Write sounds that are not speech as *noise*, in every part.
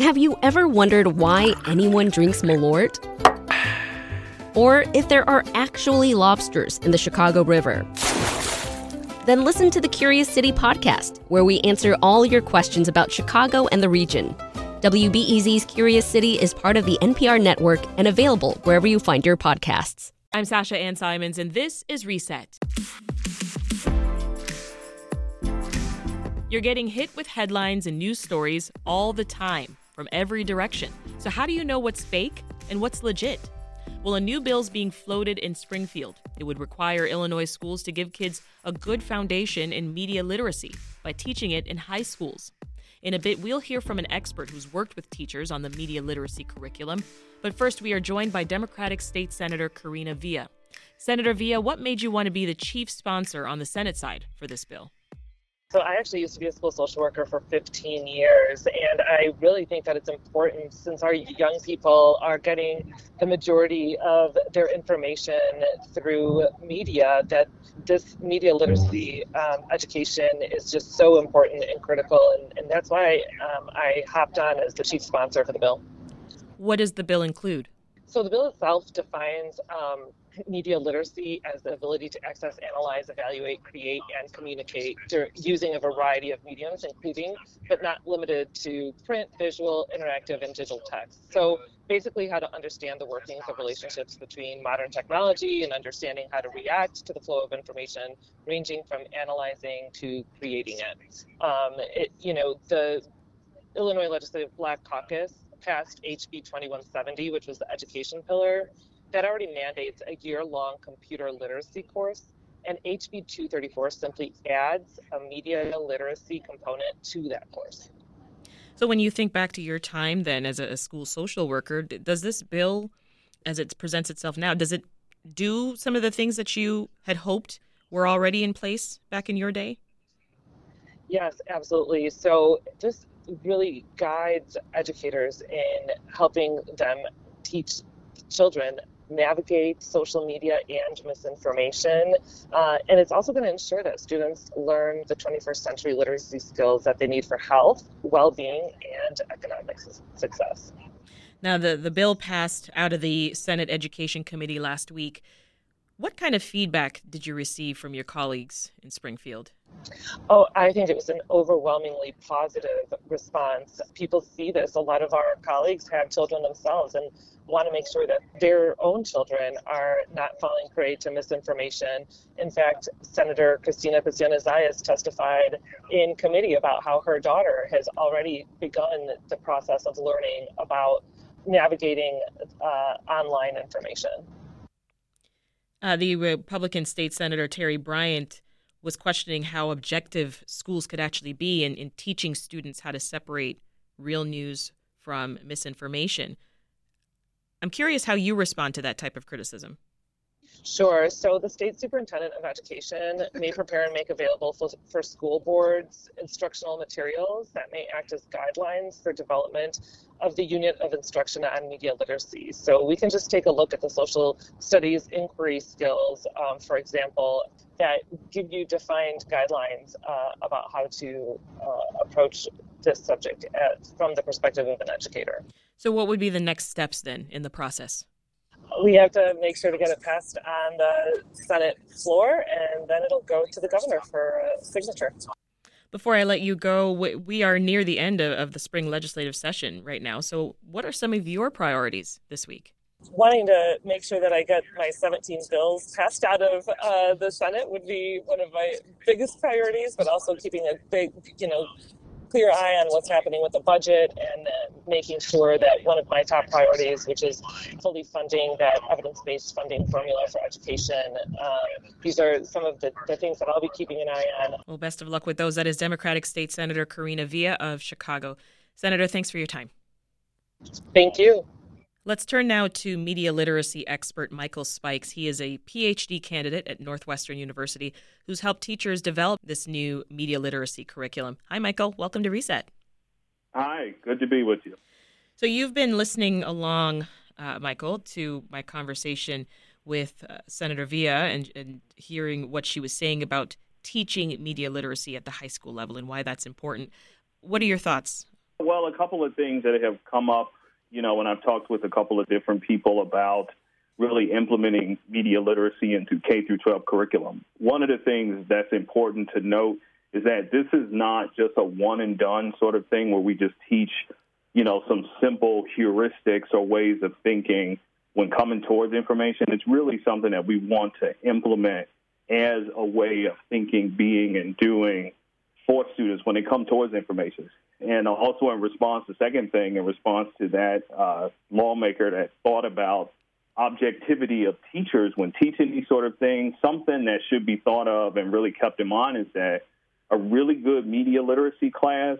Have you ever wondered why anyone drinks Malort? Or if there are actually lobsters in the Chicago River? Then listen to the Curious City podcast, where we answer all your questions about Chicago and the region. WBEZ's Curious City is part of the NPR network and available wherever you find your podcasts. I'm Sasha Ann Simons, and this is Reset. You're getting hit with headlines and news stories all the time from every direction. So, how do you know what's fake and what's legit? Well, a new bill's being floated in Springfield. It would require Illinois schools to give kids a good foundation in media literacy by teaching it in high schools. In a bit, we'll hear from an expert who's worked with teachers on the media literacy curriculum. But first, we are joined by Democratic State Senator Karina Villa. Senator Villa, what made you want to be the chief sponsor on the Senate side for this bill? So I actually used to be a school social worker for 15 years, and I really think that it's important since our young people are getting the majority of their information through media that this media literacy um, education is just so important and critical, and, and that's why um, I hopped on as the chief sponsor for the bill. What does the bill include? So the bill itself defines um, media literacy as the ability to access, analyze, evaluate, create, and communicate using a variety of mediums, including but not limited to print, visual, interactive, and digital text. So basically how to understand the workings of relationships between modern technology and understanding how to react to the flow of information, ranging from analyzing to creating it. Um, it you know, the Illinois Legislative Black Caucus passed HB 2170, which was the education pillar, that already mandates a year long computer literacy course. And HB 234 simply adds a media literacy component to that course. So, when you think back to your time then as a school social worker, does this bill, as it presents itself now, does it do some of the things that you had hoped were already in place back in your day? Yes, absolutely. So, this really guides educators in helping them teach children navigate social media and misinformation. Uh, and it's also going to ensure that students learn the 21st century literacy skills that they need for health, well being, and economic su- success. Now, the, the bill passed out of the Senate Education Committee last week. What kind of feedback did you receive from your colleagues in Springfield? Oh, I think it was an overwhelmingly positive response. People see this. A lot of our colleagues have children themselves and want to make sure that their own children are not falling prey to misinformation. In fact, Senator Cristina Pacione Zayas testified in committee about how her daughter has already begun the process of learning about navigating uh, online information. Uh, the Republican state senator Terri Bryant was questioning how objective schools could actually be in, in teaching students how to separate real news from misinformation. I'm curious how you respond to that type of criticism. Sure. So the state superintendent of education may prepare and make available for, for, school boards instructional materials that may act as guidelines for development of the unit of instruction on media literacy. So we can just take a look at the social studies inquiry skills, um, for example, that give you defined guidelines uh, about how to uh, approach this subject at, from the perspective of an educator. So, what would be the next steps then in the process? we have to make sure to get it passed on the Senate floor, and then it'll go to the governor for a signature. Before I let you go, we are near the end of the spring legislative session right now. So, what are some of your priorities this week? Wanting to make sure that I get my 17 bills passed out of uh, the Senate would be one of my biggest priorities, but also keeping a big, you know, clear eye on what's happening with the budget and uh, making sure that one of my top priorities, which is fully funding that evidence-based funding formula for education, uh, these are some of the, the things that I'll be keeping an eye on. Well, best of luck with those. That is Democratic State Senator Karina Villa of Chicago. Senator, thanks for your time. Thank you. Let's turn now to media literacy expert Michael Spikes. He is a PhD candidate at Northwestern University who's helped teachers develop this new media literacy curriculum. Hi, Michael. Welcome to Reset. Hi, good to be with you. So, you've been listening along, uh, Michael, to my conversation with uh, Senator Villa and, and hearing what she was saying about teaching media literacy at the high school level and why that's important. What are your thoughts Well, a couple of things that have come up, you know, when I've talked with a couple of different people about really implementing media literacy into K through 12 curriculum. One of the things that's important to note is that this is not just a one and done sort of thing where we just teach, you know, some simple heuristics or ways of thinking when coming towards information. It's really something that we want to implement as a way of thinking, being, and doing for students when they come towards information. And also in response, the second thing, in response to that uh, lawmaker that thought about objectivity of teachers when teaching these sort of things, something that should be thought of and really kept in mind is that a really good media literacy class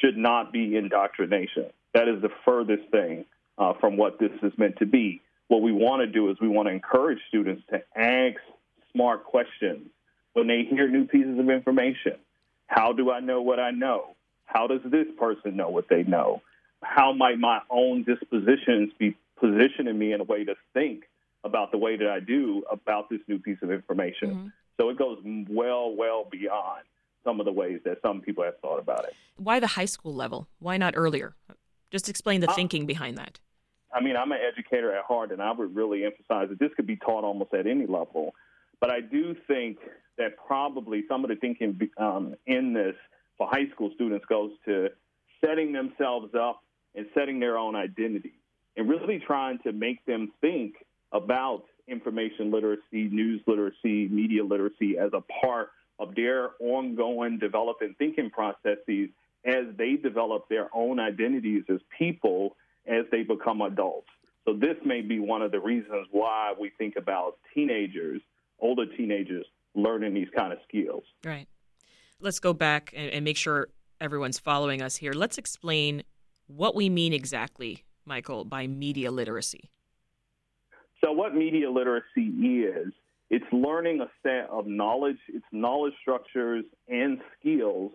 should not be indoctrination. That is the furthest thing uh, from what this is meant to be. What we want to do is we want to encourage students to ask smart questions when they hear new pieces of information. How do I know what I know? How does this person know what they know? How might my own dispositions be positioning me in a way to think about the way that I do about this new piece of information? Mm-hmm. So it goes well, well beyond some of the ways that some people have thought about it. Why the high school level? Why not earlier? Just explain the uh, thinking behind that. I mean, I'm an educator at heart, and I would really emphasize that this could be taught almost at any level. But I do think that probably some of the thinking um, in this for high school students goes to setting themselves up and setting their own identity and really trying to make them think about information literacy, news literacy, media literacy as a part of their ongoing development thinking processes as they develop their own identities as people as they become adults. So this may be one of the reasons why we think about teenagers, older teenagers, learning these kind of skills. Right. Let's go back and, and make sure everyone's following us here. Let's explain what we mean exactly, Michael, by media literacy. So, what media literacy is, it's learning a set of knowledge, it's knowledge structures and skills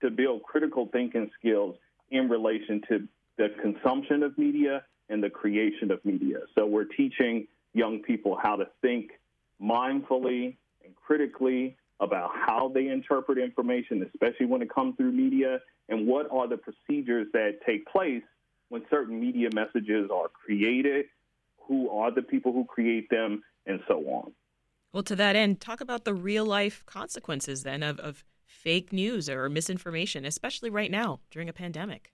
to build critical thinking skills in relation to the consumption of media and the creation of media. So we're teaching young people how to think mindfully and critically about how they interpret information, especially when it comes through media, and what are the procedures that take place when certain media messages are created, who are the people who create them, and so on. Well, to that end, talk about the real life consequences then of, of fake news or misinformation, especially right now during a pandemic.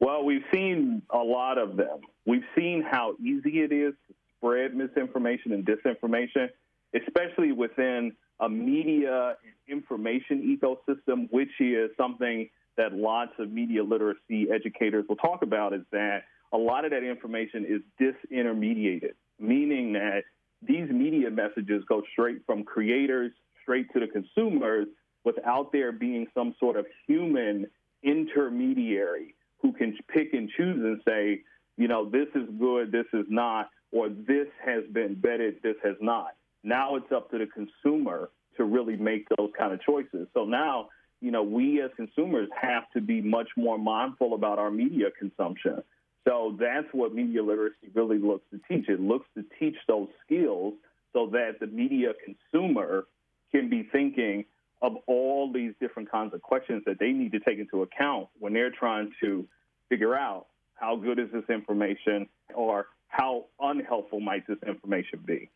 Well, we've seen a lot of them. We've seen how easy it is to spread misinformation and disinformation, especially within a media information ecosystem, which is something that lots of media literacy educators will talk about, is that a lot of that information is disintermediated, meaning that these media messages go straight from creators straight to the consumers without there being some sort of human intermediary who can pick and choose and say, you know, this is good, this is not, or this has been vetted, this has not. Now it's up to the consumer to really make those kind of choices. So now, you know, we as consumers have to be much more mindful about our media consumption. So that's what media literacy really looks to teach. It looks to teach those skills so that the media consumer can be thinking of all these different kinds of questions that they need to take into account when they're trying to figure out how good is this information or how unhelpful might this information be.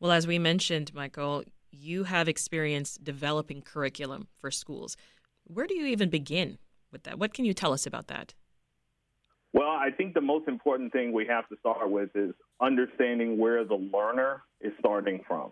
Well, as we mentioned, Michael, you have experience developing curriculum for schools. Where do you even begin with that? What can you tell us about that? Well, I think the most important thing we have to start with is understanding where the learner is starting from.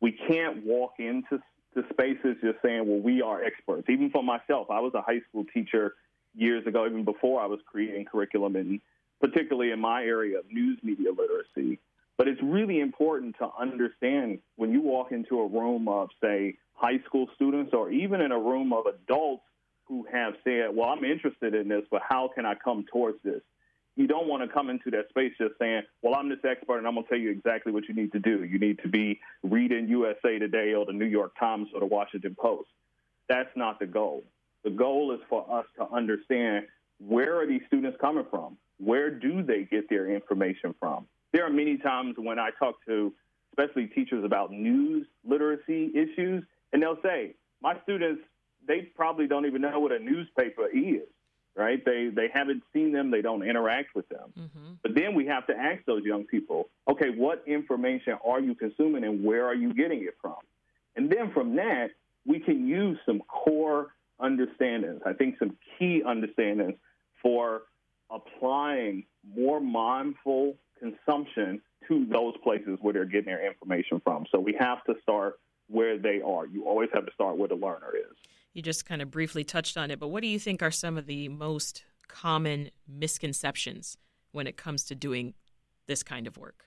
We can't walk into the spaces just saying, well, we are experts. Even for myself, I was a high school teacher years ago, even before I was creating curriculum, and particularly in my area of news media literacy. But it's really important to understand when you walk into a room of, say, high school students or even in a room of adults who have said, well, I'm interested in this, but how can I come towards this? you don't want to come into that space just saying, well, I'm this expert and I'm going to tell you exactly what you need to do. You need to be reading USA Today or the New York Times or the Washington Post. That's not the goal. The goal is for us to understand where are these students coming from? Where do they get their information from? There are many times when I talk to especially teachers about news literacy issues, and they'll say, my students, they probably don't even know what a newspaper is right? They they haven't seen them, they don't interact with them. Mm-hmm. But then we have to ask those young people, okay, what information are you consuming and where are you getting it from? And then from that, we can use some core understandings. I think some key understandings for applying more mindful consumption to those places where they're getting their information from. So we have to start where they are. You always have to start where the learner is. You just kind of briefly touched on it, but what do you think are some of the most common misconceptions when it comes to doing this kind of work?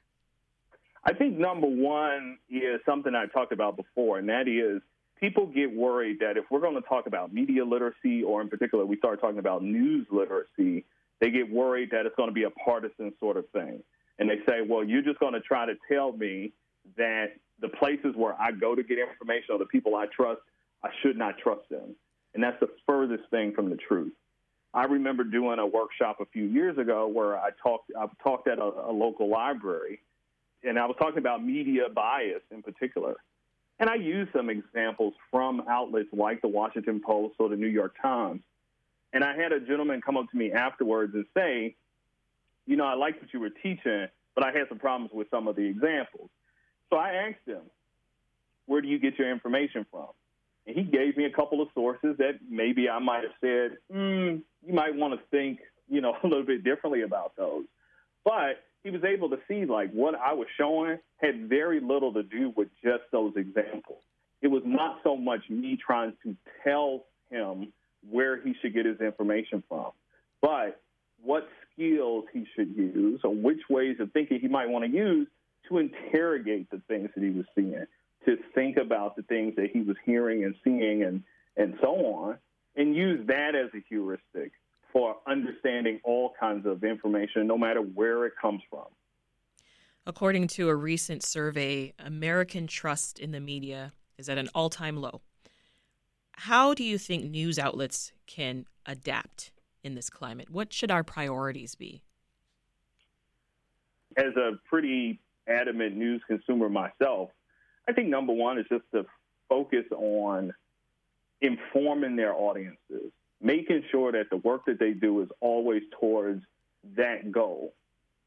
I think number one is something I talked about before, and that is people get worried that if we're going to talk about media literacy, or in particular, we start talking about news literacy, they get worried that it's going to be a partisan sort of thing. And they say, well, you're just going to try to tell me that the places where I go to get information or the people I trust, I should not trust them. And that's the furthest thing from the truth. I remember doing a workshop a few years ago where I talked I talked at a, a local library and I was talking about media bias in particular. And I used some examples from outlets like the Washington Post or the New York Times. And I had a gentleman come up to me afterwards and say, you know, I liked what you were teaching, but I had some problems with some of the examples. So I asked him, where do you get your information from? And he gave me a couple of sources that maybe I might have said, mm, you might want to think, you know, *laughs* a little bit differently about those. But he was able to see like what I was showing had very little to do with just those examples. It was not so much me trying to tell him where he should get his information from, but what skills he should use or which ways of thinking he might want to use to interrogate the things that he was seeing, to think about the things that he was hearing and seeing and, and so on, and use that as a heuristic for understanding all kinds of information, no matter where it comes from. According to a recent survey, American trust in the media is at an all time low. How do you think news outlets can adapt in this climate? What should our priorities be? As a pretty adamant news consumer myself, I think number one is just to focus on informing their audiences making sure that the work that they do is always towards that goal.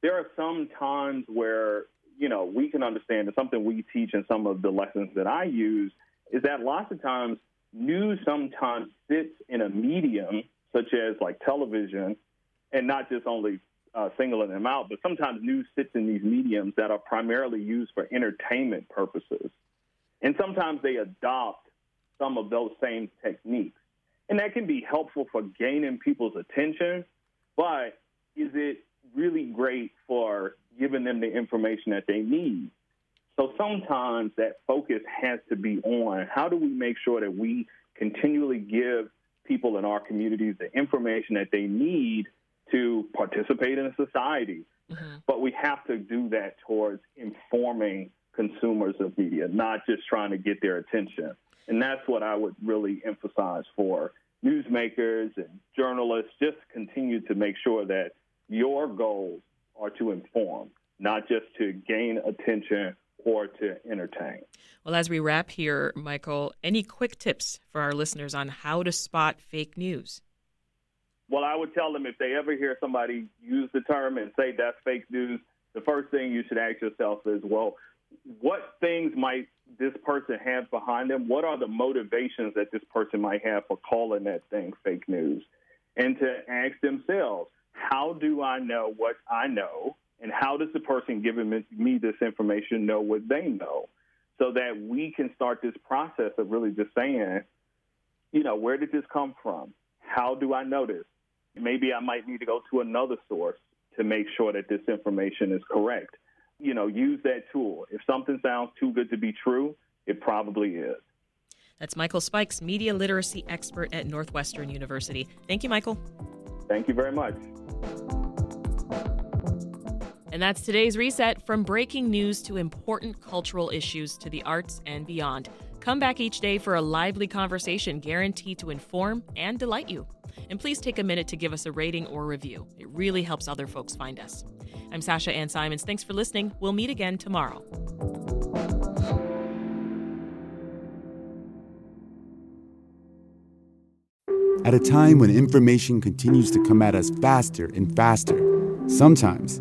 There are some times where, you know, we can understand that something we teach and some of the lessons that I use is that lots of times news sometimes sits in a medium such as like television and not just only uh, singling them out, but sometimes news sits in these mediums that are primarily used for entertainment purposes. And sometimes they adopt some of those same techniques. And that can be helpful for gaining people's attention, but is it really great for giving them the information that they need? So sometimes that focus has to be on how do we make sure that we continually give people in our communities the information that they need to participate in a society. Mm-hmm. But we have to do that towards informing consumers of media, not just trying to get their attention. And that's what I would really emphasize for newsmakers and journalists just continue to make sure that your goals are to inform, not just to gain attention or to entertain. Well, as we wrap here, Michael, any quick tips for our listeners on how to spot fake news? Well, I would tell them if they ever hear somebody use the term and say that's fake news, the first thing you should ask yourself is, well, what things might this person have behind them? What are the motivations that this person might have for calling that thing fake news? And to ask themselves, how do I know what I know? And how does the person giving me this information know what they know? So that we can start this process of really just saying, you know, where did this come from? How do I know this? Maybe I might need to go to another source to make sure that this information is correct you know, use that tool. If something sounds too good to be true, it probably is. That's Michael Spikes, media literacy expert at Northwestern University. Thank you, Michael. Thank you very much. And that's today's reset from breaking news to important cultural issues to the arts and beyond. Come back each day for a lively conversation guaranteed to inform and delight you. And please take a minute to give us a rating or review. It really helps other folks find us. I'm Sasha Ann Simons. Thanks for listening. We'll meet again tomorrow. At a time when information continues to come at us faster and faster, sometimes